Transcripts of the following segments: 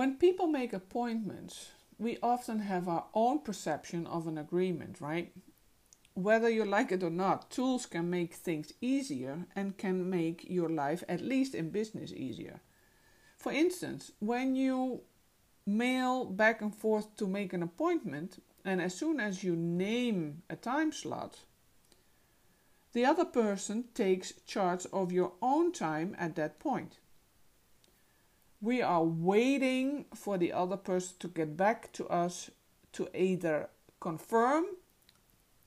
When people make appointments, we often have our own perception of an agreement, right? Whether you like it or not, tools can make things easier and can make your life, at least in business, easier. For instance, when you mail back and forth to make an appointment, and as soon as you name a time slot, the other person takes charge of your own time at that point. We are waiting for the other person to get back to us to either confirm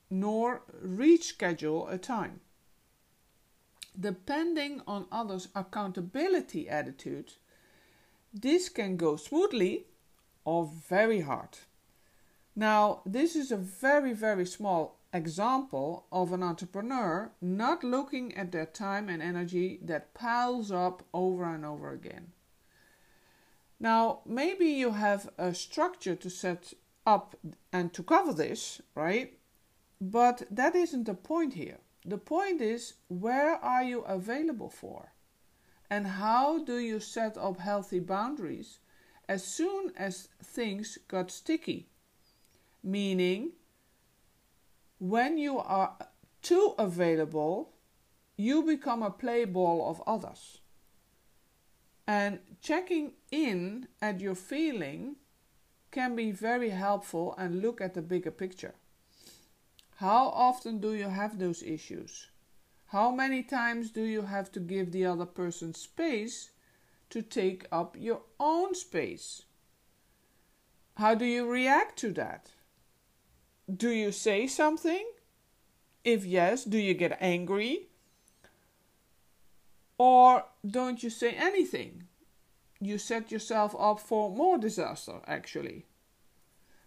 nor reschedule a time. Depending on others' accountability attitude, this can go smoothly or very hard. Now, this is a very, very small example of an entrepreneur not looking at their time and energy that piles up over and over again. Now, maybe you have a structure to set up and to cover this, right? But that isn't the point here. The point is where are you available for? And how do you set up healthy boundaries as soon as things got sticky? Meaning, when you are too available, you become a play ball of others. And checking in at your feeling can be very helpful and look at the bigger picture. How often do you have those issues? How many times do you have to give the other person space to take up your own space? How do you react to that? Do you say something? If yes, do you get angry? Or don't you say anything? You set yourself up for more disaster, actually.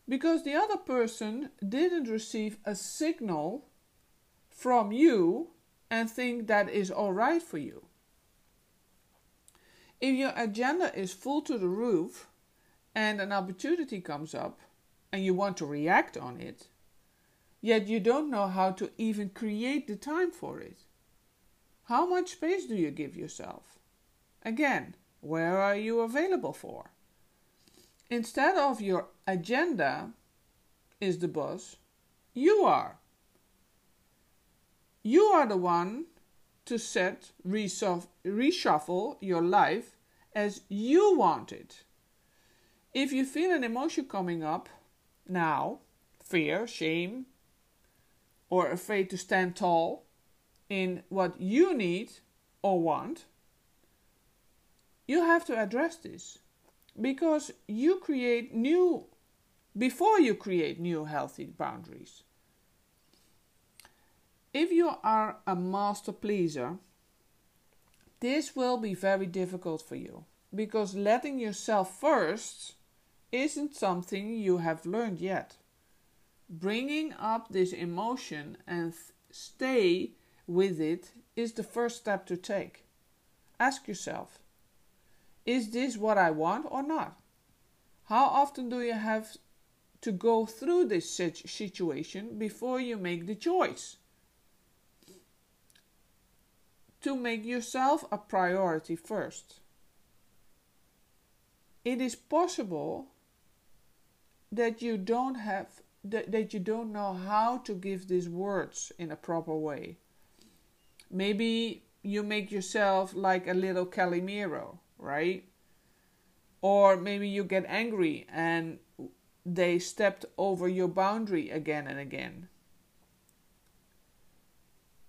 Because the other person didn't receive a signal from you and think that is alright for you. If your agenda is full to the roof and an opportunity comes up and you want to react on it, yet you don't know how to even create the time for it, how much space do you give yourself? Again, where are you available for? Instead of your agenda is the boss, you are. You are the one to set, reshuffle your life as you want it. If you feel an emotion coming up now, fear, shame, or afraid to stand tall, in what you need or want, you have to address this because you create new before you create new healthy boundaries. If you are a master pleaser, this will be very difficult for you because letting yourself first isn't something you have learned yet. Bringing up this emotion and stay with it is the first step to take. Ask yourself Is this what I want or not? How often do you have to go through this situation before you make the choice? To make yourself a priority first. It is possible that you don't have that, that you don't know how to give these words in a proper way Maybe you make yourself like a little Calimero, right? Or maybe you get angry and they stepped over your boundary again and again.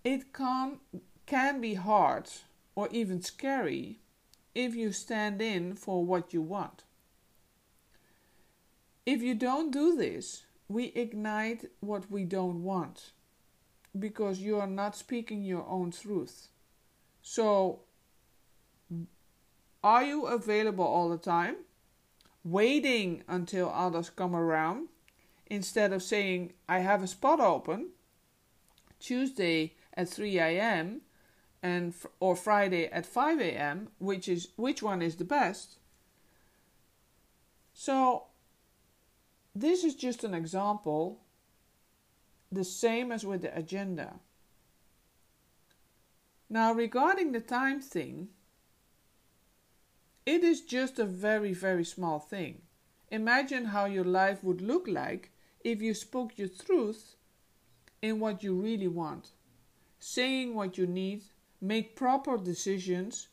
It can, can be hard or even scary if you stand in for what you want. If you don't do this, we ignite what we don't want because you are not speaking your own truth. So, are you available all the time? Waiting until others come around instead of saying, I have a spot open Tuesday at 3 a.m. and or Friday at 5 a.m., which is which one is the best? So this is just an example the same as with the agenda. Now, regarding the time thing, It is just a very, very small thing. Imagine how your life would look like if you spoke your truth in what you really want, saying what you need, make proper decisions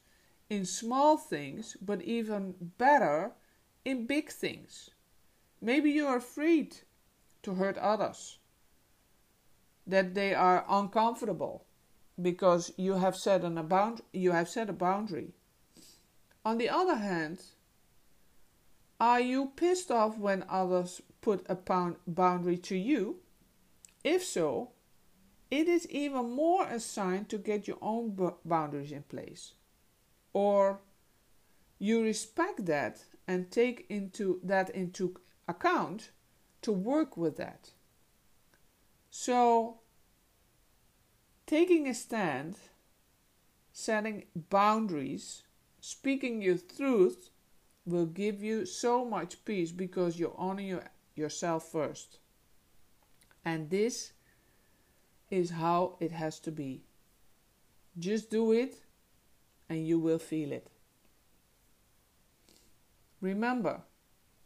in small things, but even better in big things. Maybe you are afraid to hurt others, that they are uncomfortable because you have set an abound, you have set a boundary. On the other hand, are you pissed off when others put a pound boundary to you? If so, it is even more a sign to get your own boundaries in place. Or you respect that and take into that into account to work with that. So taking a stand, setting boundaries, speaking your truth will give you so much peace because you honor your, yourself first. And this is how it has to be. Just do it and you will feel it. Remember,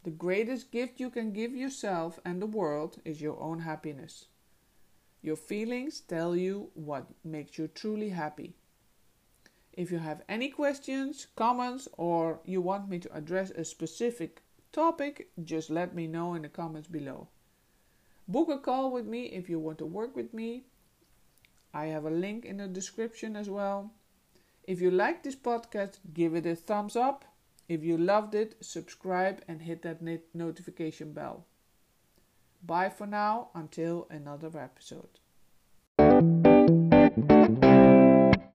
the greatest gift you can give yourself and the world is your own happiness. Your feelings tell you what makes you truly happy. If you have any questions, comments, or you want me to address a specific topic, just let me know in the comments below. Book a call with me if you want to work with me. I have a link in the description as well. If you like this podcast, give it a thumbs up. If you loved it, subscribe and hit that notification bell. Bye for now until another episode.